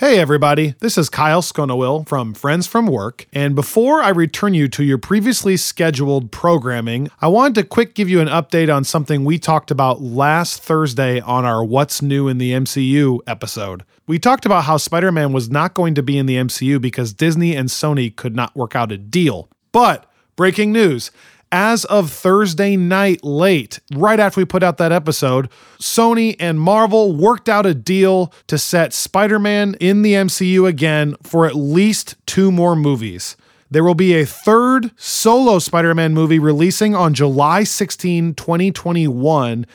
Hey, everybody, this is Kyle Sconowill from Friends from Work. And before I return you to your previously scheduled programming, I wanted to quick give you an update on something we talked about last Thursday on our What's New in the MCU episode. We talked about how Spider Man was not going to be in the MCU because Disney and Sony could not work out a deal. But breaking news as of Thursday night late, right after we put out that episode, Sony and Marvel worked out a deal to set Spider Man in the MCU again for at least two more movies. There will be a third solo Spider Man movie releasing on July 16, 2021.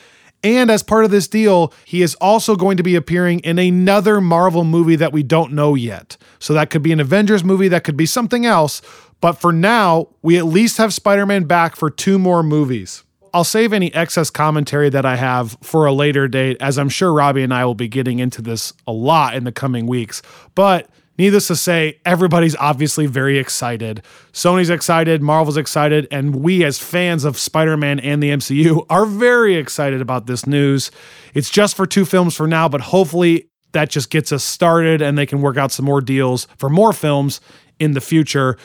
And as part of this deal, he is also going to be appearing in another Marvel movie that we don't know yet. So that could be an Avengers movie, that could be something else. But for now, we at least have Spider Man back for two more movies. I'll save any excess commentary that I have for a later date, as I'm sure Robbie and I will be getting into this a lot in the coming weeks. But needless to say, everybody's obviously very excited. Sony's excited, Marvel's excited, and we, as fans of Spider Man and the MCU, are very excited about this news. It's just for two films for now, but hopefully that just gets us started and they can work out some more deals for more films in the future.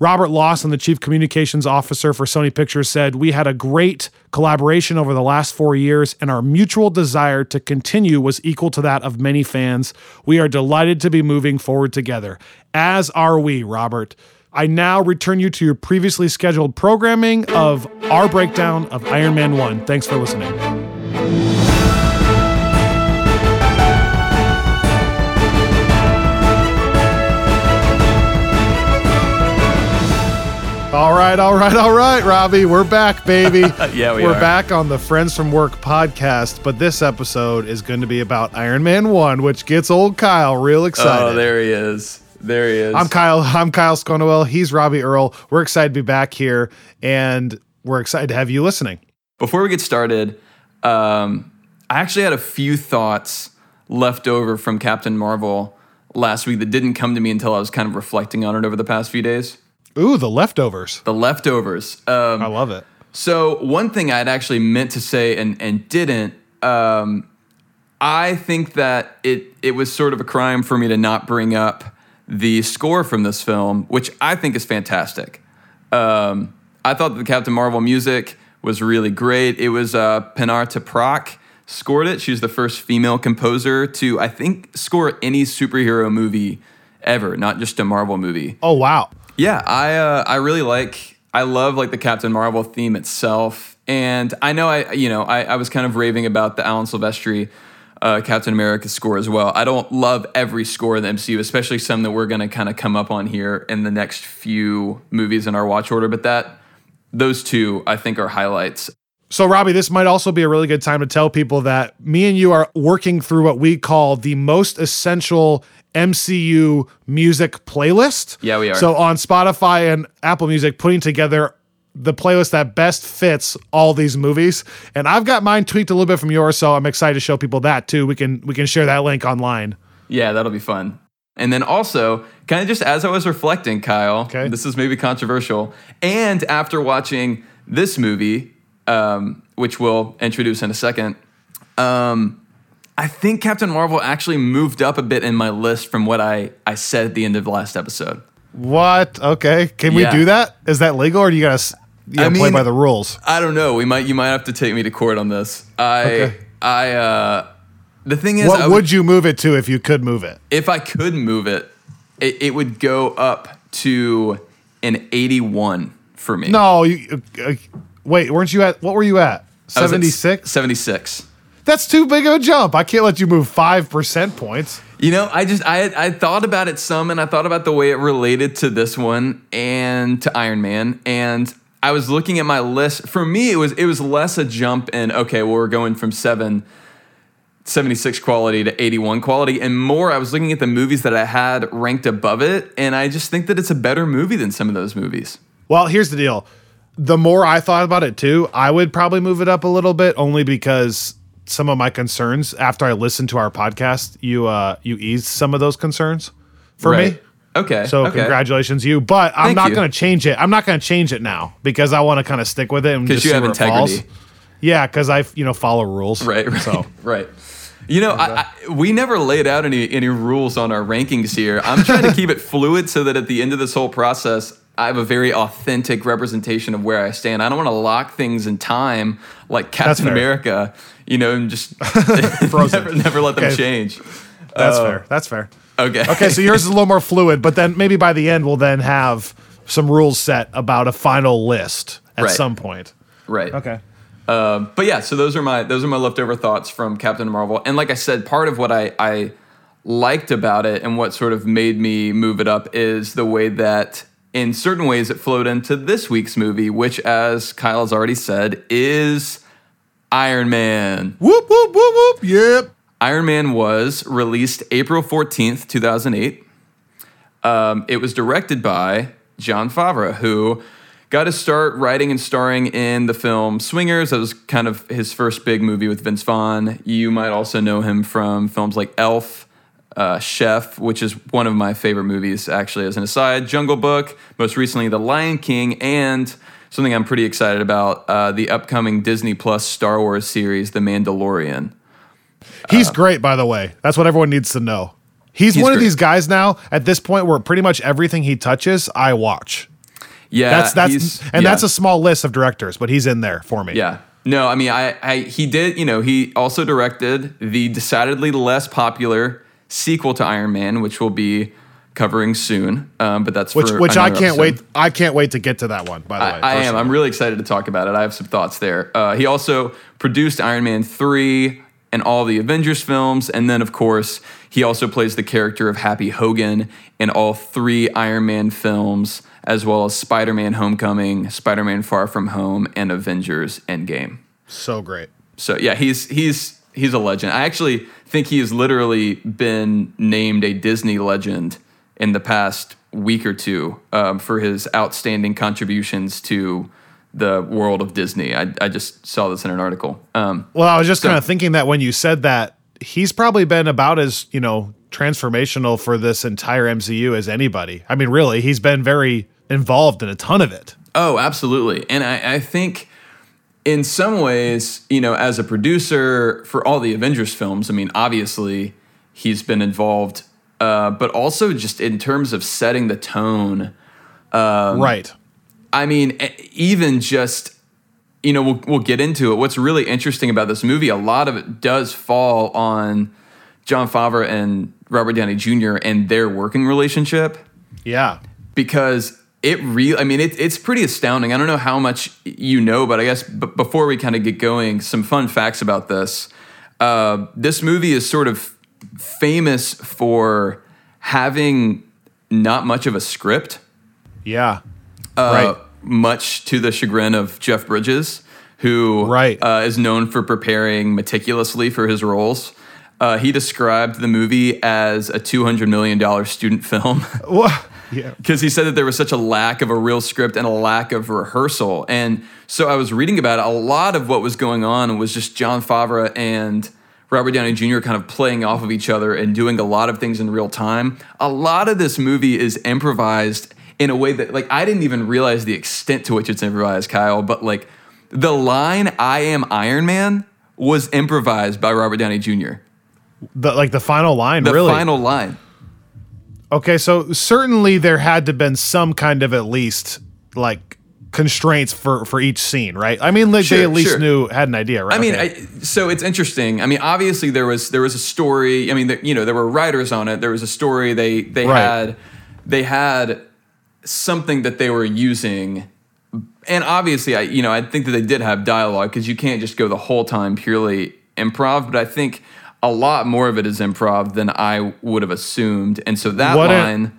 Robert Lawson, the chief communications officer for Sony Pictures, said, We had a great collaboration over the last four years, and our mutual desire to continue was equal to that of many fans. We are delighted to be moving forward together, as are we, Robert. I now return you to your previously scheduled programming of our breakdown of Iron Man 1. Thanks for listening. All right, all right, all right, Robbie. We're back, baby. yeah, we We're are. back on the Friends from Work podcast, but this episode is going to be about Iron Man 1, which gets old Kyle real excited. Oh, there he is. There he is. I'm Kyle. I'm Kyle Sconowell. He's Robbie Earl. We're excited to be back here, and we're excited to have you listening. Before we get started, um, I actually had a few thoughts left over from Captain Marvel last week that didn't come to me until I was kind of reflecting on it over the past few days. Ooh, the leftovers. The leftovers. Um, I love it. So one thing I'd actually meant to say and and didn't. Um, I think that it it was sort of a crime for me to not bring up the score from this film, which I think is fantastic. Um, I thought the Captain Marvel music was really great. It was uh, Pinar Toprak scored it. She's the first female composer to I think score any superhero movie ever, not just a Marvel movie. Oh wow. Yeah, I uh, I really like I love like the Captain Marvel theme itself, and I know I you know I, I was kind of raving about the Alan Silvestri uh, Captain America score as well. I don't love every score in the MCU, especially some that we're gonna kind of come up on here in the next few movies in our watch order, but that those two I think are highlights. So, Robbie, this might also be a really good time to tell people that me and you are working through what we call the most essential MCU music playlist. Yeah, we are. So, on Spotify and Apple Music, putting together the playlist that best fits all these movies. And I've got mine tweaked a little bit from yours, so I'm excited to show people that too. We can we can share that link online. Yeah, that'll be fun. And then also, kind of just as I was reflecting, Kyle, Okay. this is maybe controversial, and after watching this movie, um, which we'll introduce in a second, um, I think Captain Marvel actually moved up a bit in my list from what I, I said at the end of the last episode. What? Okay. Can we do that? Is that legal or do you gotta, you gotta I play by the rules? I don't know. We might you might have to take me to court on this. I Okay. I uh, the thing is, What I would you move it to if you could move it? if I could move it, it, it would go up to an 81 for me. No, you, uh, wait, weren't you at, what were you at? Was at 76? 76. That's too big of a jump. I can't let you move five percent points. You know, I just I I thought about it some, and I thought about the way it related to this one and to Iron Man, and I was looking at my list. For me, it was it was less a jump in okay, well we're going from seven. 76 quality to 81 quality and more I was looking at the movies that I had ranked above it and I just think that it's a better movie than some of those movies. Well, here's the deal. The more I thought about it too, I would probably move it up a little bit only because some of my concerns after I listened to our podcast, you uh you eased some of those concerns for me. Okay. So okay. congratulations you, but I'm Thank not going to change it. I'm not going to change it now because I want to kind of stick with it and just you see have where it falls. integrity. Yeah, because I you know follow rules. Right, right. So right. You know, I, I, we never laid out any any rules on our rankings here. I'm trying to keep it fluid so that at the end of this whole process, I have a very authentic representation of where I stand. I don't want to lock things in time like Captain America, you know, and just never, never let them okay. change. That's uh, fair. That's fair. Okay. Okay, so yours is a little more fluid, but then maybe by the end we'll then have some rules set about a final list at right. some point. Right. Okay. Uh, but yeah, so those are my those are my leftover thoughts from Captain Marvel. And like I said, part of what I, I liked about it and what sort of made me move it up is the way that in certain ways it flowed into this week's movie, which, as Kyle has already said, is Iron Man. Whoop whoop whoop whoop. Yep. Iron Man was released April fourteenth, two thousand eight. Um, it was directed by Jon Favreau, who got to start writing and starring in the film Swingers. That was kind of his first big movie with Vince Vaughn. You might also know him from films like Elf, uh, Chef, which is one of my favorite movies, actually, as an aside, Jungle Book, most recently The Lion King, and something I'm pretty excited about uh, the upcoming Disney Plus Star Wars series, The Mandalorian. He's uh, great, by the way. That's what everyone needs to know. He's, he's one great. of these guys now at this point where pretty much everything he touches, I watch. Yeah, that's that's and yeah. that's a small list of directors, but he's in there for me. Yeah. No, I mean, I, I he did. You know, he also directed the decidedly less popular sequel to Iron Man, which we'll be covering soon. Um, but that's which which I can't episode. wait. I can't wait to get to that one. By the I, way, I am. I'm really excited to talk about it. I have some thoughts there. Uh, he also produced Iron Man three and all the Avengers films, and then of course he also plays the character of Happy Hogan in all three Iron Man films as well as Spider Man Homecoming, Spider Man Far From Home, and Avengers Endgame. So great. So yeah, he's he's he's a legend. I actually think he has literally been named a Disney legend in the past week or two um, for his outstanding contributions to the world of Disney. I, I just saw this in an article. Um, well, I was just so, kind of thinking that when you said that, he's probably been about as you know transformational for this entire MCU as anybody. I mean, really, he's been very involved in a ton of it. Oh, absolutely. And I, I think in some ways, you know, as a producer for all the Avengers films, I mean, obviously he's been involved, uh, but also just in terms of setting the tone. Um, right. I mean, even just you know, we'll, we'll get into it. What's really interesting about this movie, a lot of it does fall on Jon Favreau and Robert Downey Jr. and their working relationship. Yeah. Because it really, I mean, it, it's pretty astounding. I don't know how much you know, but I guess b- before we kind of get going, some fun facts about this. Uh, this movie is sort of famous for having not much of a script. Yeah. Uh, right. Much to the chagrin of Jeff Bridges, who right. uh, is known for preparing meticulously for his roles. Uh, he described the movie as a $200 million student film. Yeah. Because he said that there was such a lack of a real script and a lack of rehearsal. And so I was reading about it. A lot of what was going on was just Jon Favreau and Robert Downey Jr. kind of playing off of each other and doing a lot of things in real time. A lot of this movie is improvised in a way that, like, I didn't even realize the extent to which it's improvised, Kyle. But, like, the line, I am Iron Man, was improvised by Robert Downey Jr. The, like the final line, the really? final line. Okay, so certainly there had to have been some kind of at least like constraints for for each scene, right? I mean, like sure, they at least sure. knew had an idea, right? I mean, okay. I, so it's interesting. I mean, obviously there was there was a story. I mean, the, you know, there were writers on it. There was a story. They they right. had they had something that they were using, and obviously, I you know, I think that they did have dialogue because you can't just go the whole time purely improv. But I think a lot more of it is improv than I would have assumed. And so that what line.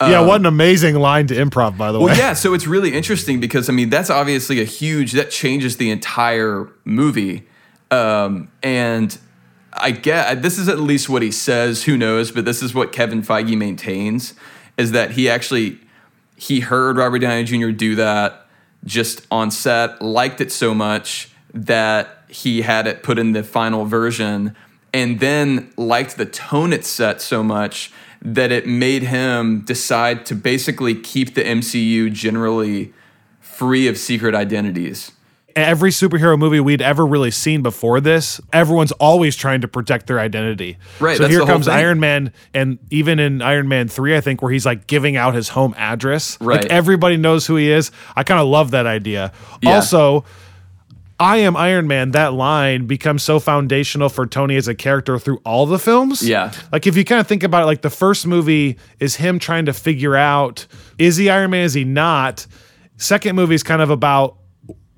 A, yeah, um, what an amazing line to improv, by the well, way. Well, yeah, so it's really interesting because I mean that's obviously a huge that changes the entire movie, um, and I get this is at least what he says. Who knows? But this is what Kevin Feige maintains is that he actually he heard Robert Downey Jr. do that just on set, liked it so much that he had it put in the final version and then liked the tone it set so much that it made him decide to basically keep the MCU generally free of secret identities. every superhero movie we'd ever really seen before this, everyone's always trying to protect their identity. Right, So here comes. Iron Man, and even in Iron Man 3, I think, where he's like giving out his home address. Right. Like everybody knows who he is. I kind of love that idea. Yeah. Also, I am Iron Man, that line becomes so foundational for Tony as a character through all the films. Yeah. Like if you kind of think about it, like the first movie is him trying to figure out is he Iron Man, is he not? Second movie is kind of about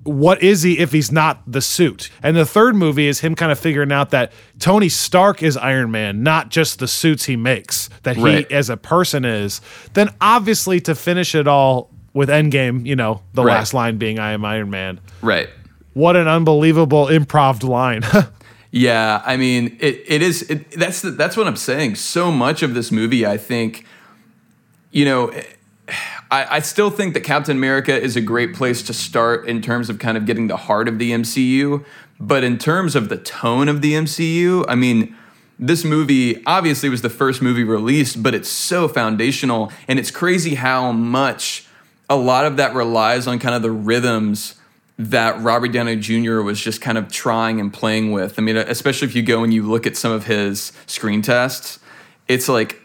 what is he if he's not the suit? And the third movie is him kind of figuring out that Tony Stark is Iron Man, not just the suits he makes, that he Right. as a person is. Then obviously to finish it all with Endgame, you know, the Right. last line being I am Iron Man. Right. What an unbelievable improv line. Yeah, I mean, it, it is. It, that's the, that's what I'm saying. So much of this movie, I think, you know, eh, I, I still think that Captain America is a great place to start in terms of kind of getting the heart of the MCU. But in terms of the tone of the MCU, I mean, this movie obviously was the first movie released, but it's so foundational, and it's crazy how much a lot of that relies on kind of the rhythms that Robert Downey Jr. was just kind of trying and playing with. I mean, especially if you go and you look at some of his screen tests, it's like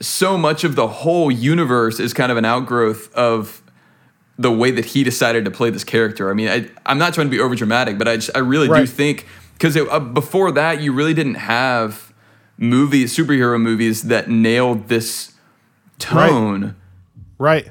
so much of the whole universe is kind of an outgrowth of the way that he decided to play this character. I mean, I, I'm not trying to be overdramatic, but I just, I really do think because uh, before that, you really didn't have movies, superhero movies that nailed this tone. right.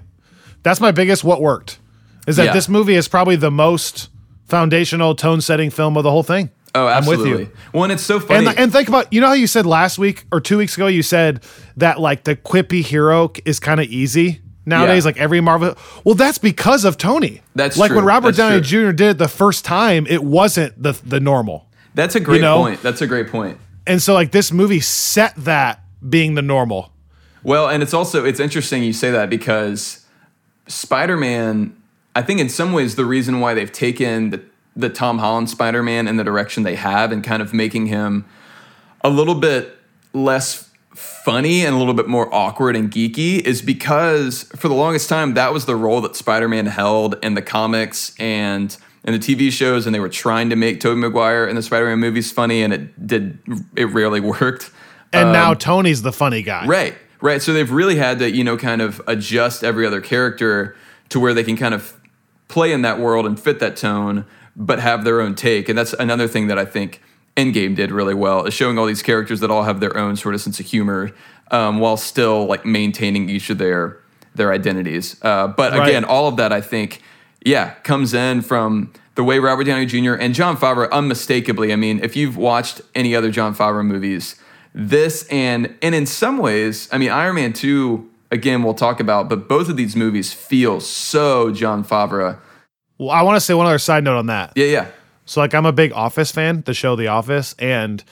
That's my biggest what worked. Is that Yeah. this movie is probably the most foundational tone setting film of the whole thing. Oh, I'm with you. Well, and it's so funny. And, and think about you know how you said last week or two weeks ago you said that like the quippy hero is kind of easy nowadays Yeah. like every Marvel well that's because of Tony That's like when. Robert That's Downey true. Jr. did it the first time it wasn't the the normal That's a great know? point. That's a great point. and so like this movie set that being the normal Well, and it's also it's interesting you say that because Spider-Man, I think in some ways the reason why they've taken the the Tom Holland Spider-Man in the direction they have and kind of making him a little bit less funny and a little bit more awkward and geeky is because for the longest time that was the role that Spider-Man held in the comics and in the TV shows and they were trying to make Tobey Maguire in the Spider-Man movies funny and it did it rarely worked. and now Tony's the funny guy Um, Right, right. So they've really had to, you know, kind of adjust every other character to where they can kind of play in that world and fit that tone, but have their own take. And that's another thing that I think Endgame did really well is showing all these characters that all have their own sort of sense of humor, um, while still like maintaining each of their their identities. Uh, but Right. again, all of that I think, yeah, comes in from the way Robert Downey Jr. and Jon Favreau, unmistakably. I mean, if you've watched any other Jon Favreau movies, this and and in some ways, I mean, Iron Man two again we'll talk about, but both of these movies feel so Jon Favreau. well I want to say one other side note on that Yeah, yeah, So like I'm a big Office fan, the show The Office, and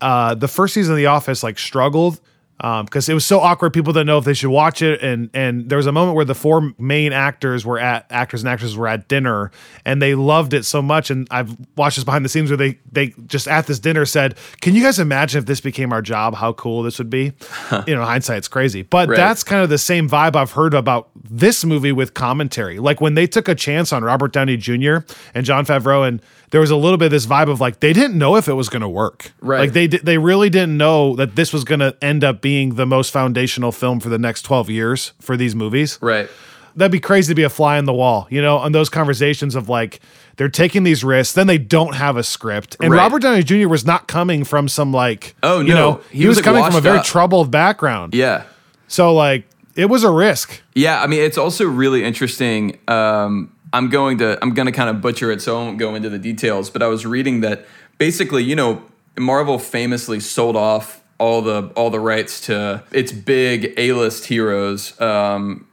uh, the first season of The Office like struggled Um, because it was so awkward. People didn't know if they should watch it, and and there was a moment where the four main actors were at actors and actresses were at dinner, and they loved it so much. And I've watched this behind the scenes where they they just at this dinner said, "Can you guys imagine if this became our job? How cool this would be?" you know, hindsight's crazy, but Right. that's kind of the same vibe I've heard about this movie with commentary. Like when they took a chance on Robert Downey Jr. and Jon Favreau, and there was a little bit of this vibe of like they didn't know if it was going to work. Right. Like they they really didn't know that this was going to end up being the most foundational film for the next twelve years for these movies. right. That'd be crazy to be a fly on the wall, you know, on those conversations of like they're taking these risks, then they don't have a script. And Right. Robert Downey Jr. was not coming from some like Oh, you no. know, He he, was, was, like, coming from a very up. troubled background. Yeah. So like it was a risk. Yeah, I mean it's also really interesting. Um, I'm going to I'm going to kind of butcher it, so I won't go into the details. But I was reading that basically, you know, Marvel famously sold off all the all the rights to its big A-list heroes um,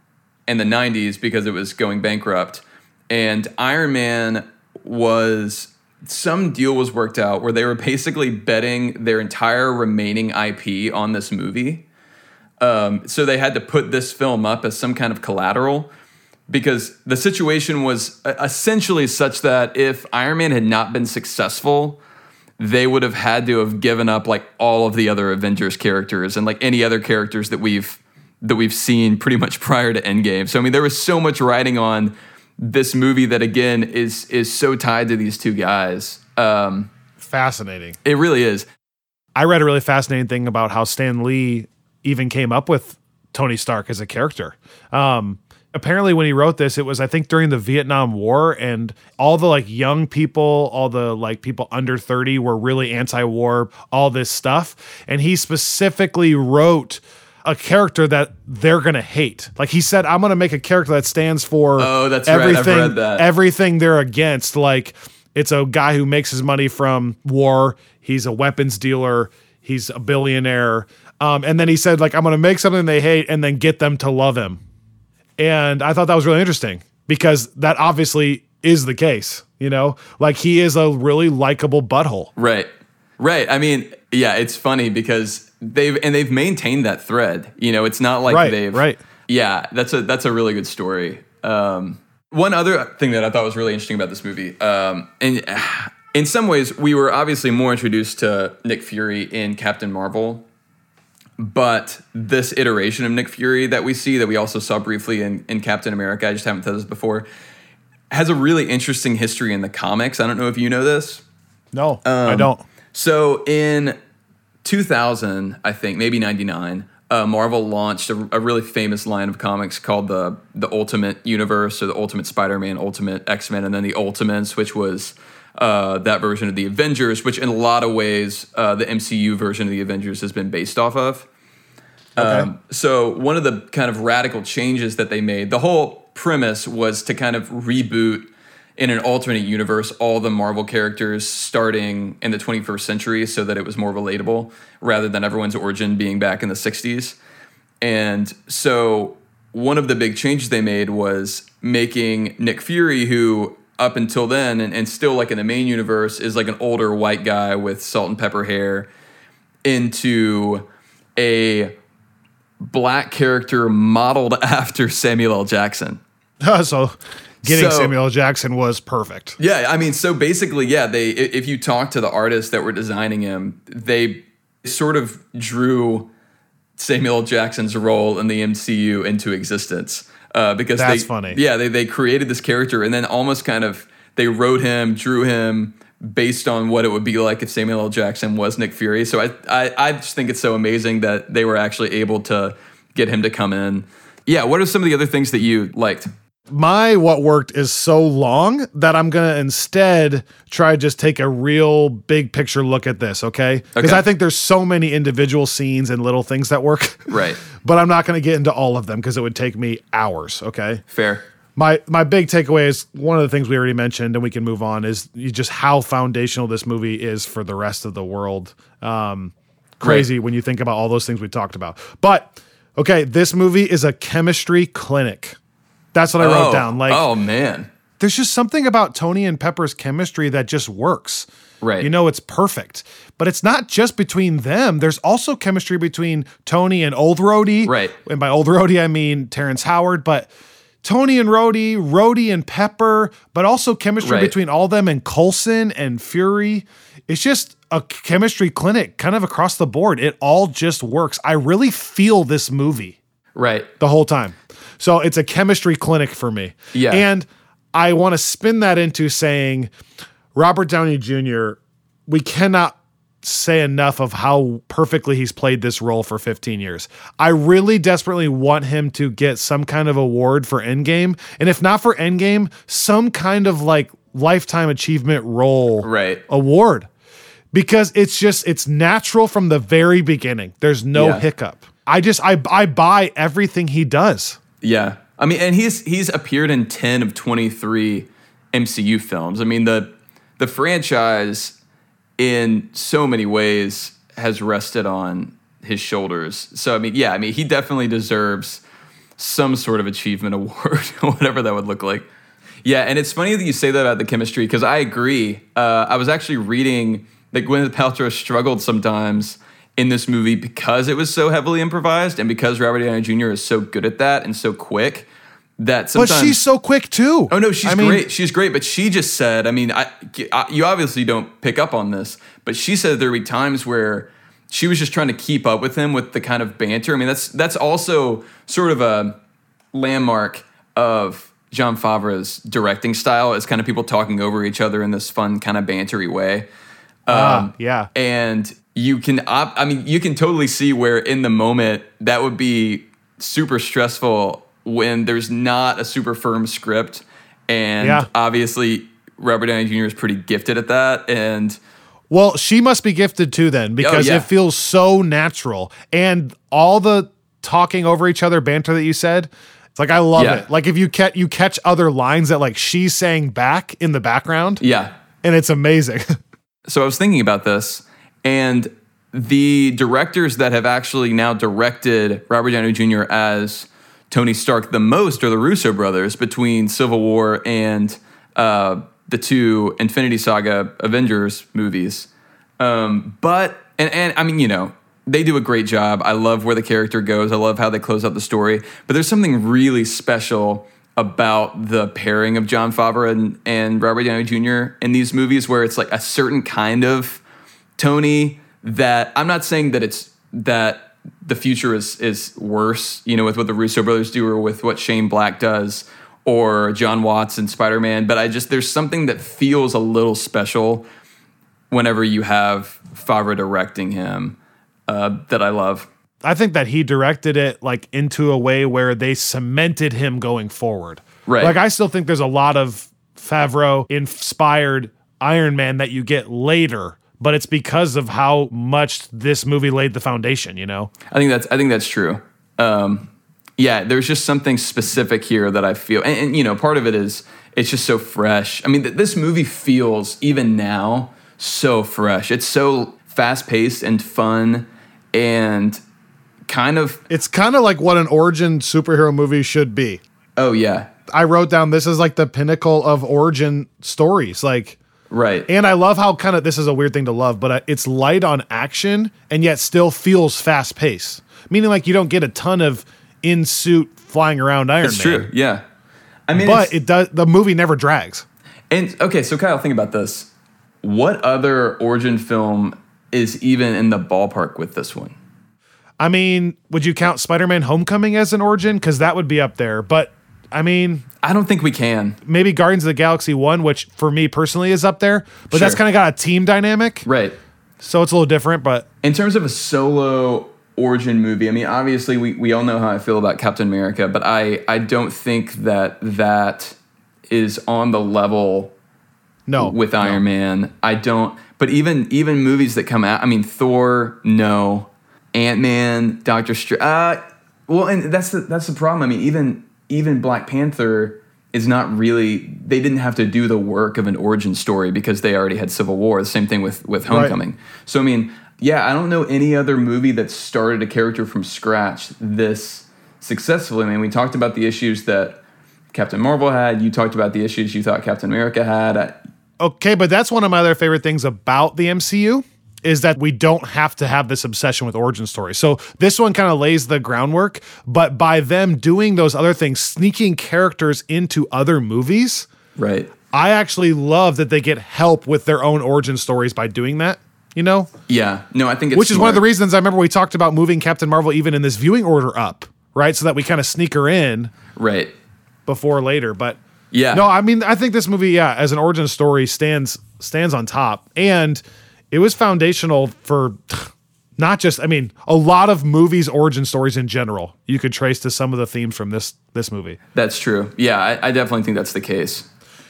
in the '90s because it was going bankrupt, and Iron Man was some deal was worked out where they were basically betting their entire remaining IP on this movie. Um, so they had to put this film up as some kind of collateral because the situation was essentially such that if Iron Man had not been successful, they would have had to have given up like all of the other Avengers characters and like any other characters that we've that we've seen pretty much prior to Endgame. So I mean, there was so much riding on this movie that again is is so tied to these two guys. Um, Fascinating. it really is. I read a really fascinating thing about how Stan Lee even came up with Tony Stark as a character. Um, apparently, when he wrote this, it was I think during the Vietnam War, and all the like young people, all the like people under thirty were really anti-war, all this stuff, and he specifically wrote. A character that they're gonna hate. Like he said, I'm gonna make a character that stands for Oh, that's right. Everything. read that. Everything they're against. Like it's a guy who makes his money from war. He's a weapons dealer. He's a billionaire. Um, and then he said, like, I'm going to make something they hate and then get them to love him. And I thought that was really interesting because that obviously is the case. You know, like he is a really likable butthole. Right. Right. I mean, yeah, it's funny because they've and they've maintained that thread. You know, it's not like Right, they've right. Yeah, that's a that's a really good story. Um, one other thing that I thought was really interesting about this movie, um, and in some ways, we were obviously more introduced to Nick Fury in Captain Marvel, but this iteration of Nick Fury that we see, that we also saw briefly in, in Captain America, I just haven't said this before, has a really interesting history in the comics. I don't know if you know this. No, I Um, don't. So in 2000, I think maybe 99, uh, Marvel launched a, a really famous line of comics called the the Ultimate Universe or the Ultimate Spider-Man, Ultimate X-Men, and then the Ultimates, which was uh, that version of the Avengers, which in a lot of ways uh, the MCU version of the Avengers has been based off of. Okay. Um, so one of the kind of radical changes that they made, the whole premise was to kind of reboot in an alternate universe all the Marvel characters starting in the 21st century so that it was more relatable rather than everyone's origin being back in the 60s. And so one of the big changes they made was making Nick Fury, who up until then and, and still like in the main universe is like an older white guy with salt and pepper hair, into a black character modeled after Samuel L. Jackson. so getting So- Samuel L. Jackson was perfect. Yeah, I mean, so basically, yeah, they if you talk to the artists that were designing him, they sort of drew Samuel L. Jackson's role in the MCU into existence uh, because That's they, funny. Yeah, they they created this character and then almost kind of they wrote him, drew him based on what it would be like if Samuel L. Jackson was Nick Fury. So I I, I just think it's so amazing that they were actually able to get him to come in. Yeah, what are some of the other things that you liked? My what worked is so long that I'm gonna instead try to just take a real big picture look at this, okay? Because Okay. I think there's so many individual scenes and little things that work. Right. but I'm not gonna get into all of them because it would take me hours, okay? Fair. My my big takeaway is one of the things we already mentioned, and we can move on, is just how foundational this movie is for the rest of the world. Um crazy when you think about all those things we talked about. But okay, this movie is a chemistry clinic. That's what I wrote oh, down. Like oh man. there's just something about Tony and Pepper's chemistry that just works. Right. You know, it's perfect. But it's not just between them. There's also chemistry between Tony and Old Rhodey. Right. And by Old Rhodey, I mean Terrence Howard. But Tony and Rhodey, Rhodey and Pepper, but also chemistry Right. between all them and Coulson and Fury. It's just a chemistry clinic kind of across the board. It all just works. I really feel this movie Right. the whole time. So it's a chemistry clinic for me. Yeah. And I want to spin that into saying Robert Downey Jr., we cannot say enough of how perfectly he's played this role for 15 years. I really desperately want him to get some kind of award for Endgame. And if not for Endgame, some kind of like lifetime achievement role Right. award. Because it's just it's natural from the very beginning. There's no Yeah. hiccup. I just I I buy everything he does. Yeah. I mean, and he's he's appeared in 10 of 23 MCU films. I mean, the the franchise in so many ways has rested on his shoulders. So I mean, yeah, I mean, he definitely deserves some sort of achievement award, whatever that would look like. Yeah, and it's funny that you say that about the chemistry because I agree. Uh, I was actually reading that Gwyneth Paltrow struggled sometimes in this movie because it was so heavily improvised and because Robert Downey Jr. is so good at that and so quick that But sometimes. she's so quick too. Oh no, she's I mean, great. She's great, but she just said, I mean, I, I- you obviously don't pick up on this, but she said there would be times where she was just trying to keep up with him with the kind of banter. I mean, that's that's also sort of a landmark of Jon Favreau's directing style is kind of people talking over each other in this fun kind of bantery way. Ah, yeah. and you can op- i mean you can totally see where in the moment that would be super stressful when there's not a super firm script and Yeah. obviously robert downey jr is pretty gifted at that and Well, she must be gifted too then oh, because Oh, yeah. it feels so natural. And all the talking over each other banter that you said, it's like I love Yeah. it. Like if you catch you catch other lines that like she's saying back in the background yeah and it's amazing. so i was thinking about this and the directors that have actually now directed robert downey jr as tony stark the most are the russo brothers between civil war and uh, the two infinity saga avengers movies. Um, but and, and i mean you know they do a great job. I love where the character goes. I love how they close out the story. But there's something really special about the pairing of Jon Favreau and, and Robert Downey Jr. in these movies where it's like a certain kind of Tony that I'm not saying that it's that the future is is worse, you know, with what the Russo brothers do or with what Shane Black does or John Watts and Spider-Man, but I just there's something that feels a little special whenever you have Favreau directing him uh, that I love. I think that he directed it like into a way where they cemented him going forward. Right. Like I still think there's a lot of Favreau inspired Iron Man that you get later, but it's because of how much this movie laid the foundation, you know? I think that's I think that's true. Um, yeah, there's just something specific here that I feel, and, and, you know, part of it is it's just so fresh. I mean, th- this movie feels even now so fresh. It's so fast paced and fun, and kind of It's kind of like what an origin superhero movie should be. oh yeah, I wrote down this is like the pinnacle of origin stories. Like, right. and I love how kind of this is a weird thing to love, but uh, it's light on action and yet still feels fast paced. Meaning, like, you don't get a ton of in suit flying around Iron it's Man. true. Yeah, I mean, But it does, the movie never drags. And okay, so Kyle, think about this. What other origin film is even in the ballpark with this one? I mean, would you count Spider Man Homecoming as an origin? Because that would be up there. But I mean, I don't think we can. maybe Guardians of the Galaxy 1, which for me personally is up there, but that's kind of got a team dynamic. Right. So it's a little different, but In terms of a solo origin movie, I mean, obviously we, we all know how I feel about Captain America, but I, I don't think that that is on the level no. with no. Iron Man. I don't. But even even movies that come out, I mean, Thor, no, Ant Man, Doctor Strange. Uh, well, and that's the that's the problem. I mean, even even Black Panther is not really. They didn't have to do the work of an origin story because they already had Civil War. The same thing with with Homecoming. So I mean, yeah, I don't know any other movie that started a character from scratch this successfully. I mean, we talked about the issues that. Captain Marvel had. You talked about the issues you thought Captain America had. I, Okay, but that's one of my other favorite things about the MCU is that we don't have to have this obsession with origin stories. So this one kind of lays the groundwork, but by them doing those other things, sneaking characters into other movies, right. I actually love that they get help with their own origin stories by doing that, you know? Yeah. No, I think it's Which is one of the reasons I remember we talked about moving Captain Marvel even in this viewing order up, right? So that we kind of sneak her in Right. before later, but Yeah. no, I mean, I think this movie, yeah, as an origin story, stands stands on top, and it was foundational for not just. I mean, a lot of movies' origin stories in general. You could trace to some of the themes from this this movie. That's true. Yeah, I, I definitely think that's the case.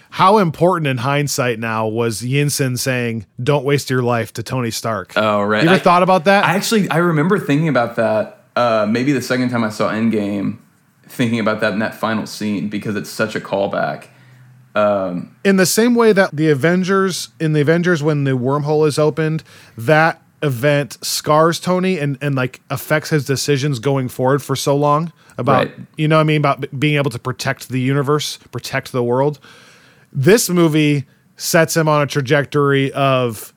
How important in hindsight now was Yinsen saying, "Don't waste your life" to Tony Stark. Oh, right. You ever I- thought about that? I actually I remember thinking about that. Uh, maybe the second time I saw Endgame, thinking about that in that final scene because it's such a callback. Um, in the same way that the Avengers in the Avengers when the wormhole is opened, that event scars Tony and and like affects his decisions going forward for so long about Right. you know I mean about b- being able to protect the universe, protect the world. This movie sets him on a trajectory of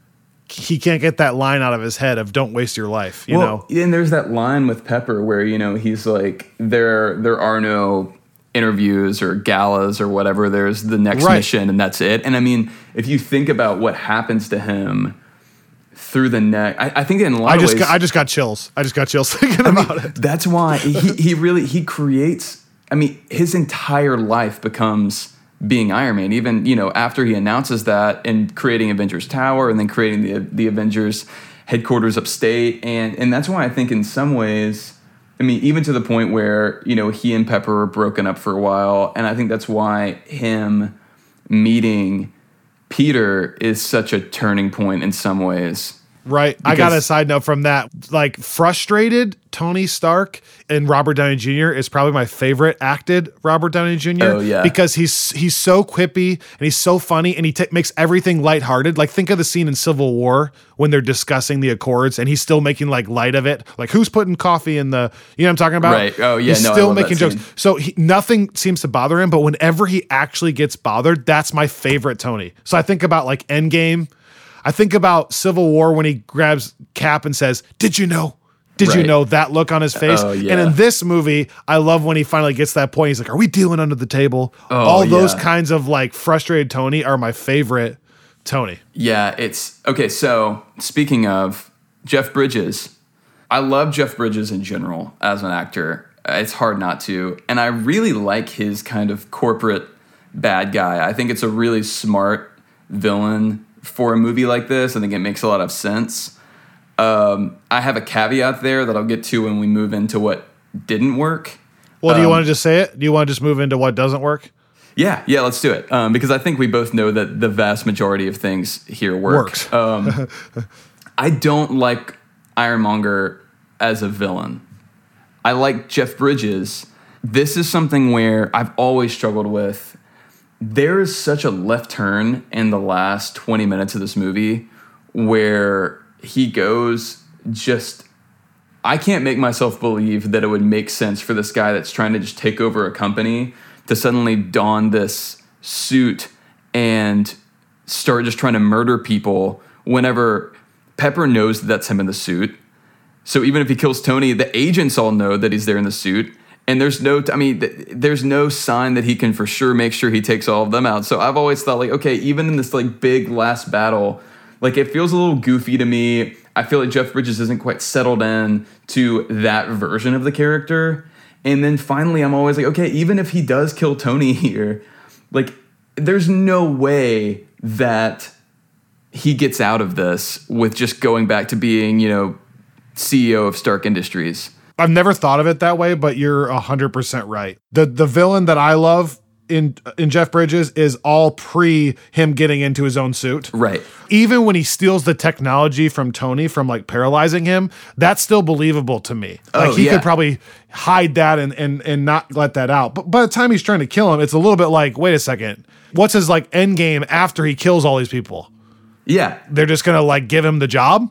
he can't get that line out of his head of don't waste your life, you know. and there's that line with Pepper where you know he's like, there there are no interviews or galas or whatever. There's the next Right. mission and that's it. And I mean, if you think about what happens to him through the neck, I, I think in a lot I of just ways, got, I just got chills. I just got chills thinking about it. That's why he, he really he creates I mean, his entire life becomes being Iron Man. Even you know after he announces that and creating Avengers Tower and then creating the the Avengers headquarters upstate, and and that's why I think in some ways. I mean, even to the point where, you know, he and Pepper were broken up for a while. And I think that's why him meeting Peter is such a turning point in some ways. Right. I got a side note from that. Like frustrated Tony Stark and Robert Downey Jr. is probably my favorite acted Robert Downey Jr. Oh, yeah. Because he's he's so quippy and he's so funny and he t- makes everything lighthearted. Like think of the scene in Civil War when they're discussing the Accords and he's still making like light of it. Like who's putting coffee in the you know what I'm talking about? Right. Oh yeah. He's no, still making jokes. So he, nothing seems to bother him, but whenever he actually gets bothered, that's my favorite Tony. So I think about like Endgame. I think about Civil War when he grabs Cap and says, "Did you know? Did you know that look on his face?" Oh, yeah. And in this movie, I love when he finally gets that point. He's like, "Are we dealing under the table?" Oh, All those yeah. kinds of like frustrated Tony are my favorite Tony. Yeah, it's okay. So, speaking of Jeff Bridges, I love Jeff Bridges in general as an actor. It's hard not to. And I really like his kind of corporate bad guy. I think it's a really smart villain for a movie like this. I think it makes a lot of sense. Um, I have a caveat there that I'll get to when we move into what didn't work. Well, do you Um, want to just say it? Do you want to just move into what doesn't work? Yeah, yeah, let's do it. Um, because I think we both know that the vast majority of things here work. Works. Um, I don't like Ironmonger as a villain. I like Jeff Bridges. This is something where I've always struggled with. There is such a left turn in the last 20 minutes of this movie where he goes just I can't make myself believe that it would make sense for this guy that's trying to just take over a company to suddenly don this suit and start just trying to murder people whenever Pepper knows that that's him in the suit. So even if he kills Tony, the agents all know that he's there in the suit. And there's no, I mean, th- there's no sign that he can for sure make sure he takes all of them out. So I've always thought, like, okay, even in this like big last battle, like it feels a little goofy to me. I feel like Jeff Bridges isn't quite settled in to that version of the character. And then finally, I'm always like, okay, even if he does kill Tony here, like, there's no way that he gets out of this with just going back to being, you know, CEO of Stark Industries. I've never thought of it that way, but you're hundred percent right. The the villain that I love in in Jeff Bridges is all pre him getting into his own suit. Right. Even when he steals the technology from Tony from like paralyzing him, that's still believable to me. Oh, like Oh, he yeah. could probably hide that and and and not let that out. But by the time he's trying to kill him, it's a little bit like, wait a second, what's his like end game after he kills all these people? Yeah. they're just gonna like give him the job.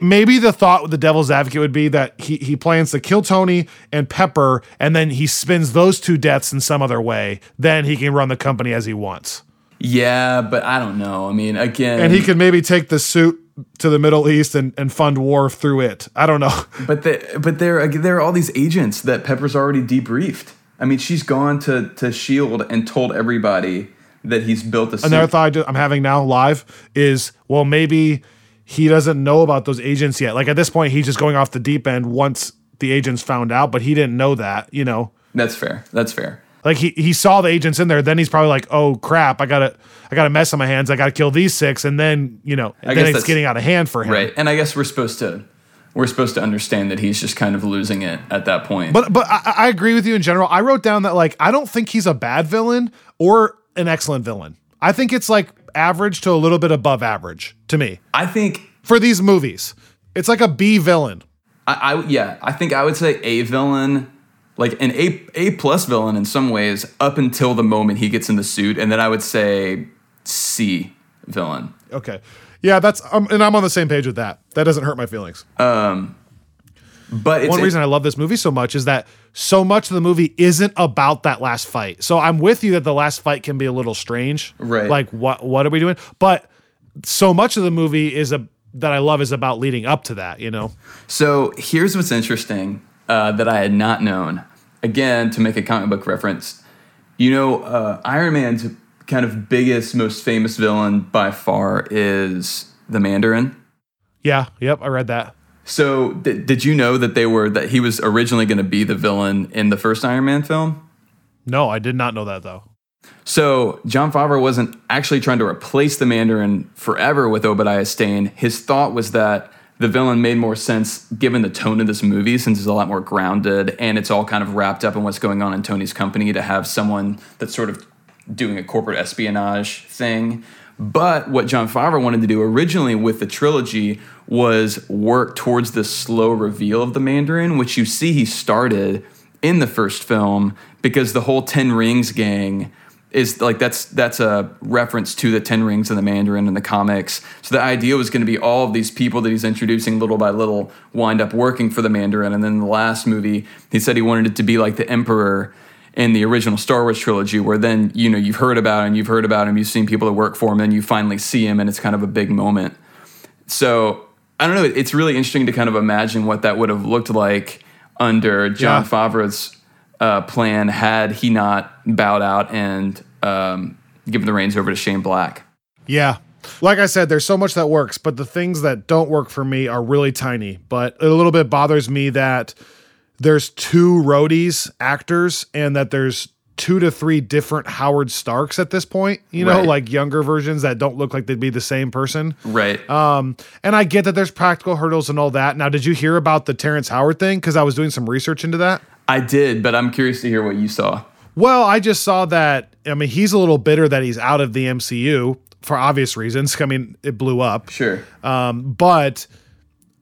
Maybe the thought with the devil's advocate would be that he he plans to kill Tony and Pepper, and then he spins those two deaths in some other way. Then he can run the company as he wants, Yeah, but I don't know. I mean, again, and he could maybe take the suit to the Middle East and, and fund war through it. I don't know. but the, but there there are all these agents that Pepper's already debriefed. I mean, she's gone to to Shield and told everybody that he's built a suit. Another thought I'm having now live is well maybe he doesn't know about those agents yet. Like at this point, he's just going off the deep end once the agents found out, but he didn't know that. You know. That's fair. That's fair. Like he he saw the agents in there, then he's probably like, "Oh crap, I gotta I got a mess on my hands. I got to kill these six, and then you know, I then guess it's getting out of hand for him. Right. And I guess we're supposed to we're supposed to understand that he's just kind of losing it at that point. But but I, I agree with you in general. I wrote down that like I don't think he's a bad villain or an excellent villain. I think it's like average to a little bit above average to me I think for these movies. It's like a B villain. I, I yeah, I think I would say a villain, like an A A plus villain in some ways, up until the moment he gets in the suit, and then I would say C villain. Okay, yeah, that's um, and I'm on the same page with that. That doesn't hurt my feelings. Um, But it's One reason I love this movie so much is that so much of the movie isn't about that last fight. So I'm with you that the last fight can be a little strange. Right. Like what what are we doing? But so much of the movie is a that I love is about leading up to that, you know. So here's what's interesting uh, that I had not known. Again, to make a comic book reference, you know, uh, Iron Man's kind of biggest, most famous villain by far is the Mandarin. Yeah, yep, I read that. So th- did you know that they were that he was originally going to be the villain in the first Iron Man film? No, I did not know that though. So Jon Favreau wasn't actually trying to replace the Mandarin forever with Obadiah Stane. His thought was that the villain made more sense given the tone of this movie, since it's a lot more grounded and it's all kind of wrapped up in what's going on in Tony's company to have someone that's sort of doing a corporate espionage thing. But what Jon Favreau wanted to do originally with the trilogy was work towards the slow reveal of the Mandarin, which you see he started in the first film because the whole Ten Rings gang is like that's that's a reference to the Ten Rings and the Mandarin in the comics. So the idea was going to be all of these people that he's introducing little by little wind up working for the Mandarin, and then the last movie he said he wanted it to be like the Emperor in the original Star Wars trilogy, where then you know you've heard about him, you've heard about him, you've seen people that work for him, and you finally see him, and it's kind of a big moment. So I don't know. It's really interesting to kind of imagine what that would have looked like under Jon yeah. Favreau's uh, plan had he not bowed out and um, given the reins over to Shane Black. Yeah. Like I said, there's so much that works, but the things that don't work for me are really tiny. But a little bit bothers me that there's two Rhodey's actors and that there's two to three different Howard Starks at this point, you know, right. like younger versions that don't look like they'd be the same person. Right. Um, and I get that there's practical hurdles and all that. Now, did you hear about the Terrence Howard thing? Because I was doing some research into that. I did, but I'm curious to hear what you saw. Well, I just saw that. I mean, he's a little bitter that he's out of the MCU for obvious reasons. I mean, it blew up. Sure. Um, but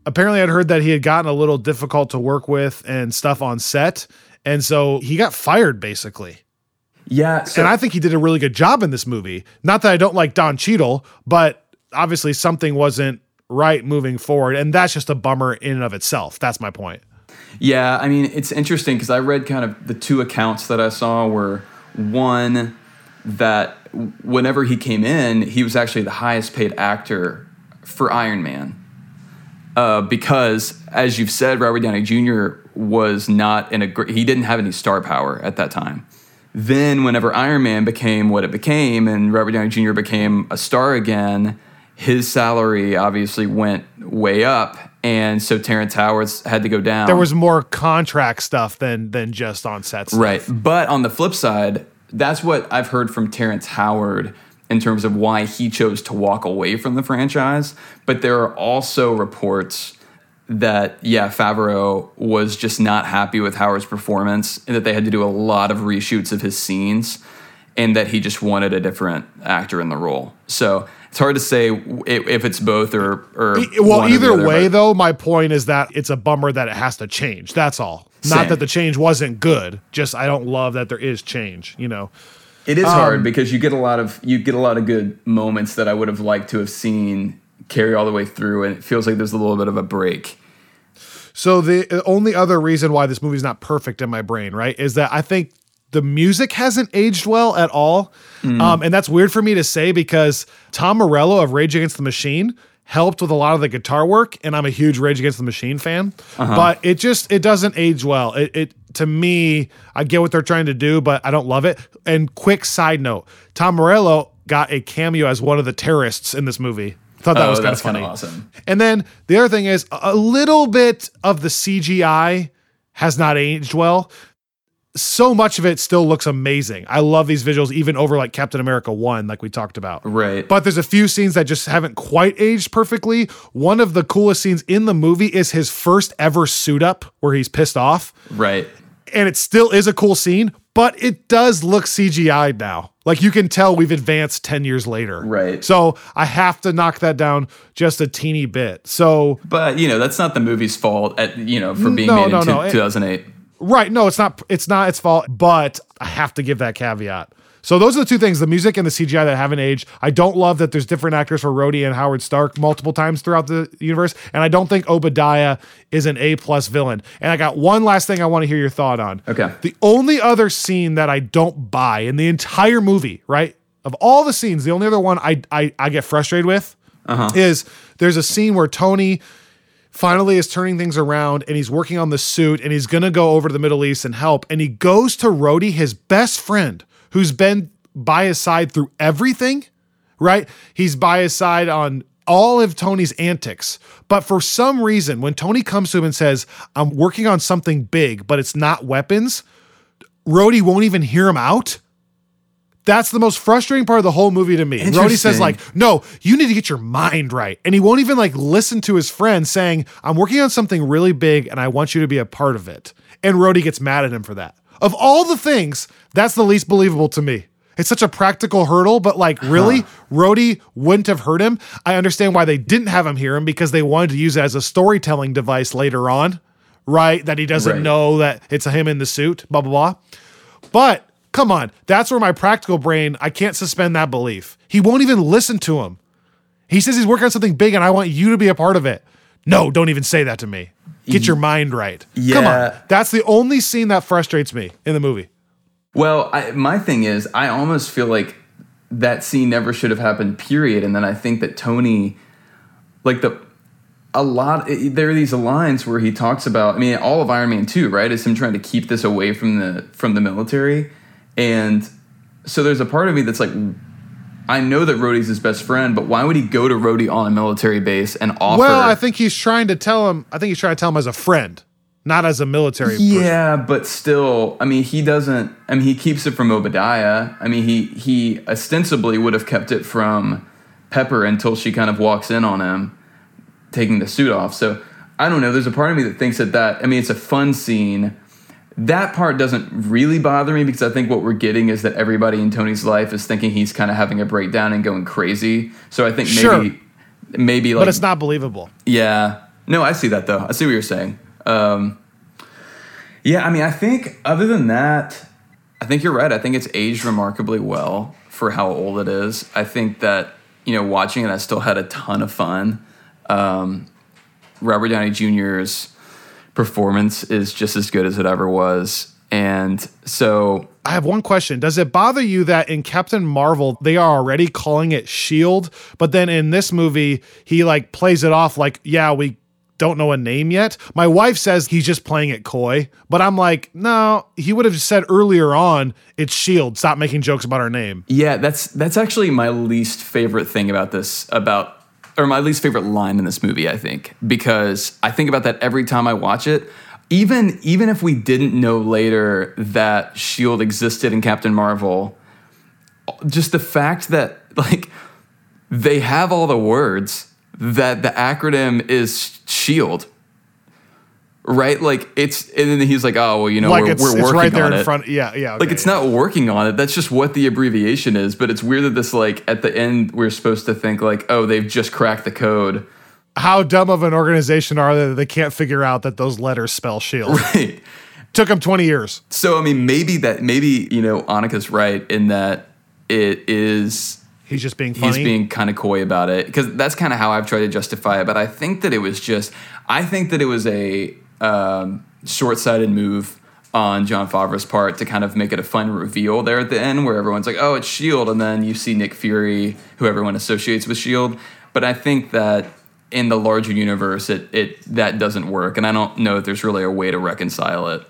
apparently, I'd heard that he had gotten a little difficult to work with and stuff on set. And so he got fired basically. Yeah. So- and I think he did a really good job in this movie. Not that I don't like Don Cheadle, but obviously something wasn't right moving forward. And that's just a bummer in and of itself. That's my point. Yeah, I mean, it's interesting because I read kind of the two accounts that I saw were one that whenever he came in, he was actually the highest paid actor for Iron Man. Uh, because, as you've said, Robert Downey Jr. was not in a great, he didn't have any star power at that time. Then, whenever Iron Man became what it became and Robert Downey Jr. became a star again, his salary obviously went way up and so Terrence Howard's had to go down. There was more contract stuff than than just on set stuff. Right. But on the flip side, that's what I've heard from Terrence Howard in terms of why he chose to walk away from the franchise. But there are also reports that yeah, Favreau was just not happy with Howard's performance and that they had to do a lot of reshoots of his scenes and that he just wanted a different actor in the role. So it's hard to say if it's both or or well either other, way though my point is that it's a bummer that it has to change that's all Same. not that the change wasn't good just i don't love that there is change you know it is um, hard because you get a lot of you get a lot of good moments that i would have liked to have seen carry all the way through and it feels like there's a little bit of a break so the only other reason why this movie's not perfect in my brain right is that i think the music hasn't aged well at all. Mm. Um, and that's weird for me to say because Tom Morello of Rage Against the Machine helped with a lot of the guitar work, and I'm a huge Rage Against the Machine fan. Uh-huh. But it just it doesn't age well. It, it to me, I get what they're trying to do, but I don't love it. And quick side note: Tom Morello got a cameo as one of the terrorists in this movie. Thought that oh, was kind of funny. Awesome. And then the other thing is a little bit of the CGI has not aged well so much of it still looks amazing. I love these visuals, even over like Captain America 1, like we talked about. Right. But there's a few scenes that just haven't quite aged perfectly. One of the coolest scenes in the movie is his first ever suit up where he's pissed off. Right. And it still is a cool scene, but it does look CGI now. Like you can tell we've advanced 10 years later. Right. So I have to knock that down just a teeny bit. So But you know, that's not the movie's fault at you know, for being no, made no, in no. 2008. Right. No, it's not it's not its fault, but I have to give that caveat. So those are the two things, the music and the CGI that haven't aged. I don't love that there's different actors for Rhodey and Howard Stark multiple times throughout the universe. And I don't think Obadiah is an A plus villain. And I got one last thing I want to hear your thought on. Okay. The only other scene that I don't buy in the entire movie, right? Of all the scenes, the only other one I I, I get frustrated with uh-huh. is there's a scene where Tony finally is turning things around and he's working on the suit and he's going to go over to the Middle East and help. And he goes to Rhodey, his best friend, who's been by his side through everything, right? He's by his side on all of Tony's antics. But for some reason, when Tony comes to him and says, I'm working on something big, but it's not weapons, Rhodey won't even hear him out. That's the most frustrating part of the whole movie to me. Rhodey says like, "No, you need to get your mind right," and he won't even like listen to his friend saying, "I'm working on something really big, and I want you to be a part of it." And Rhodey gets mad at him for that. Of all the things, that's the least believable to me. It's such a practical hurdle, but like, really, Rhodey wouldn't have heard him. I understand why they didn't have him hear him because they wanted to use it as a storytelling device later on, right? That he doesn't Right. know that it's him in the suit, blah blah blah. But come on, that's where my practical brain, I can't suspend that belief. He won't even listen to him. He says he's working on something big and I want you to be a part of it. No, don't even say that to me. Get your mind right. Yeah. Come on. That's the only scene that frustrates me in the movie. Well, I, my thing is, I almost feel like that scene never should have happened. Period. And then I think that Tony, like the, a lot. There are these lines where he talks about. I mean, all of Iron Man Two, right, is him trying to keep this away from the from the military, and so there's a part of me that's like, I know that Rhodey's his best friend, but why would he go to Rhodey on a military base and offer? Well, I think he's trying to tell him, I think he's trying to tell him as a friend, not as a military person. Yeah, but still, I mean, he doesn't. I mean, he keeps it from Obadiah. I mean, he he ostensibly would have kept it from Pepper until she kind of walks in on him taking the suit off. So I don't know. There's a part of me that thinks that that. I mean, it's a fun scene. That part doesn't really bother me because I think what we're getting is that everybody in Tony's life is thinking he's kind of having a breakdown and going crazy. So I think maybe Sure. maybe like But it's not believable. yeah. No, I see that though. I see what you're saying. Um, yeah, I mean, I think other than that, I think you're right. I think it's aged remarkably well for how old it is. I think that, you know, watching it, I still had a ton of fun. Um, Robert Downey Jr.'s performance is just as good as it ever was. And so I have one question. Does it bother you that in Captain Marvel they are already calling it Shield, but then in this movie he like plays it off like, yeah, we don't know a name yet. My wife says he's just playing it coy, but I'm like, no, he would have said earlier on it's Shield. Stop making jokes about our name. Yeah, that's that's actually my least favorite thing about this about or my least favorite line in this movie, I think, because I think about that every time I watch it. Even even if we didn't know later that Shield existed in Captain Marvel, just the fact that like they have all the words that the acronym is Shield. Right? Like it's and then he's like, "Oh, well, you know, like we're, it's, we're it's working right there on in it." front. Yeah, yeah. like it's yeah. not working on it that's just what the abbreviation is but it's weird that this like at the end we're supposed to think like oh they've just cracked the code How dumb of an organization are they that they can't figure out that those letters spell Shield? right Took them 20 years. so i mean maybe that maybe you know annika's right in that it is He's just being funny. he's being kind of coy about it because that's kind of how i've tried to justify it but i think that it was just i think that it was a um, short-sighted move on Jon Favreau's part to kind of make it a fun reveal there at the end where everyone's like, oh, it's S.H.I.E.L.D. And then you see Nick Fury, who everyone associates with S.H.I.E.L.D. But I think that in the larger universe, it, it that doesn't work. And I don't know if there's really a way to reconcile it.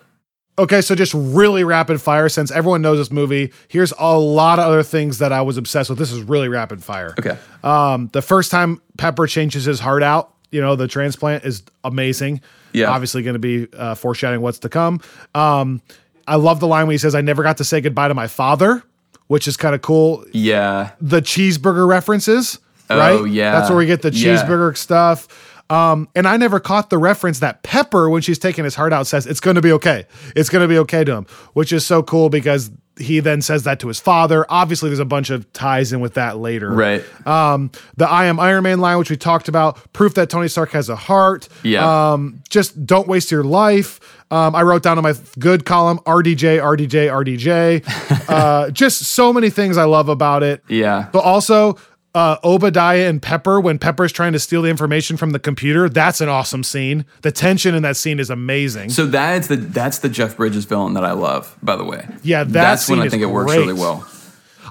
Okay, so just really rapid fire since everyone knows this movie. Here's a lot of other things that I was obsessed with. This is really rapid fire. Okay. Um, the first time Pepper changes his heart out, you know, the transplant is amazing. Yeah. Obviously going to be uh, foreshadowing what's to come. Um, I love the line when he says, I never got to say goodbye to my father, which is kind of cool. Yeah. The cheeseburger references, right? Oh, yeah. That's where we get the Yeah. cheeseburger stuff. Um, and I never caught the reference that Pepper, when she's taking his heart out, says, It's going to be okay. It's going to be okay to him, which is so cool because he then says that to his father. Obviously, there's a bunch of ties in with that later. Right. Um, the I am Iron Man line, which we talked about, proof that Tony Stark has a heart. Yeah. Um, just don't waste your life. Um, I wrote down in my good column RDJ, RDJ, RDJ. uh, just so many things I love about it. Yeah. But also, uh, Obadiah and Pepper, when Pepper's trying to steal the information from the computer, that's an awesome scene. The tension in that scene is amazing. So that's the that's the Jeff Bridges villain that I love, by the way. Yeah, that that's when I think it works great. really well.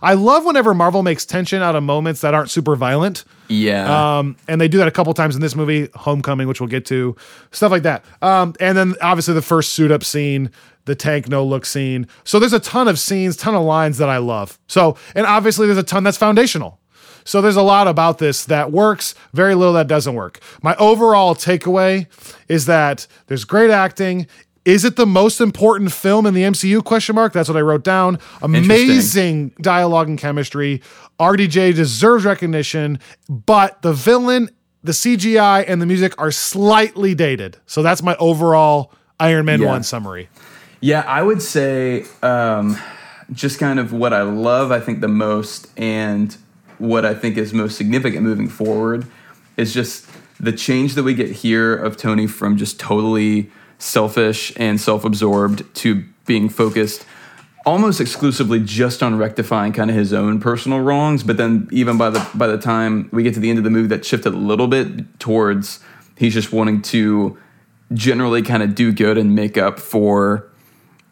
I love whenever Marvel makes tension out of moments that aren't super violent. Yeah. Um, and they do that a couple times in this movie, Homecoming, which we'll get to, stuff like that. Um, and then obviously the first suit up scene, the tank no look scene. So there's a ton of scenes, ton of lines that I love. So, and obviously there's a ton that's foundational. So there's a lot about this that works, very little that doesn't work. My overall takeaway is that there's great acting. Is it the most important film in the MCU? Question mark. That's what I wrote down. Amazing dialogue and chemistry. RDJ deserves recognition, but the villain, the CGI, and the music are slightly dated. So that's my overall Iron Man Yeah. 1 summary. Yeah, I would say um, just kind of what I love, I think, the most, and what I think is most significant moving forward is just the change that we get here of Tony from just totally selfish and self absorbed to being focused almost exclusively just on rectifying kind of his own personal wrongs but then even by the by the time we get to the end of the movie that shifted a little bit towards he's just wanting to generally kind of do good and make up for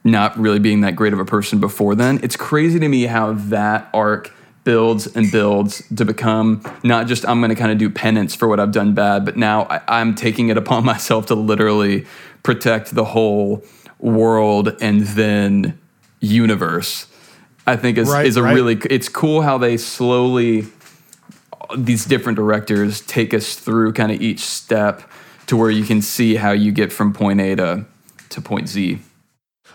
not really being that great of a person before then. It's crazy to me how that arc builds and builds to become not just I'm going to kind of do penance for what I've done bad, but now I, I'm taking it upon myself to literally protect the whole world and then universe. I think is Right, is a right. really it's cool how they slowly these different directors take us through kind of each step to where you can see how you get from point A to to point Z.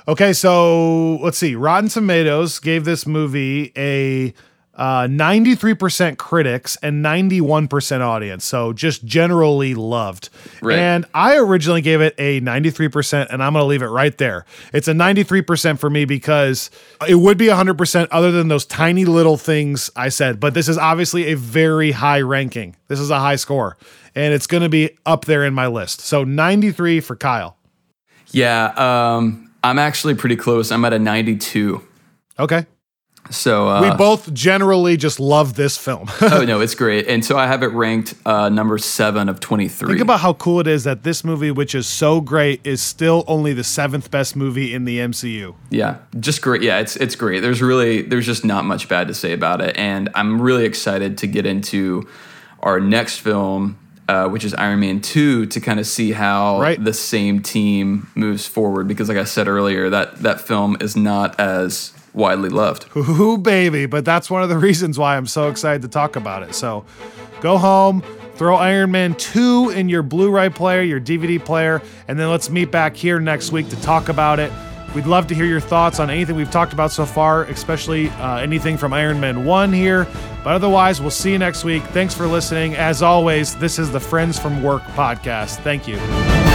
Okay, so let's see. Rotten Tomatoes gave this movie a uh, 93% critics and 91% audience. So just generally loved. Right. And I originally gave it a 93%, and I'm going to leave it right there. It's a 93% for me because it would be 100% other than those tiny little things I said. But this is obviously a very high ranking. This is a high score, and it's going to be up there in my list. So 93 for Kyle. Yeah, um, I'm actually pretty close. I'm at a 92. Okay. So uh, We both generally just love this film. oh no, it's great. And so I have it ranked uh, number seven of 23. Think about how cool it is that this movie, which is so great, is still only the seventh best movie in the MCU. Yeah, just great. Yeah, it's it's great. There's really there's just not much bad to say about it, and I'm really excited to get into our next film, uh, which is Iron Man Two, to kind of see how Right. the same team moves forward. Because, like I said earlier, that that film is not as widely loved. Ooh, baby. But that's one of the reasons why I'm so excited to talk about it. So go home, throw Iron Man 2 in your Blu ray player, your DVD player, and then let's meet back here next week to talk about it. We'd love to hear your thoughts on anything we've talked about so far, especially uh, anything from Iron Man 1 here. But otherwise, we'll see you next week. Thanks for listening. As always, this is the Friends from Work podcast. Thank you.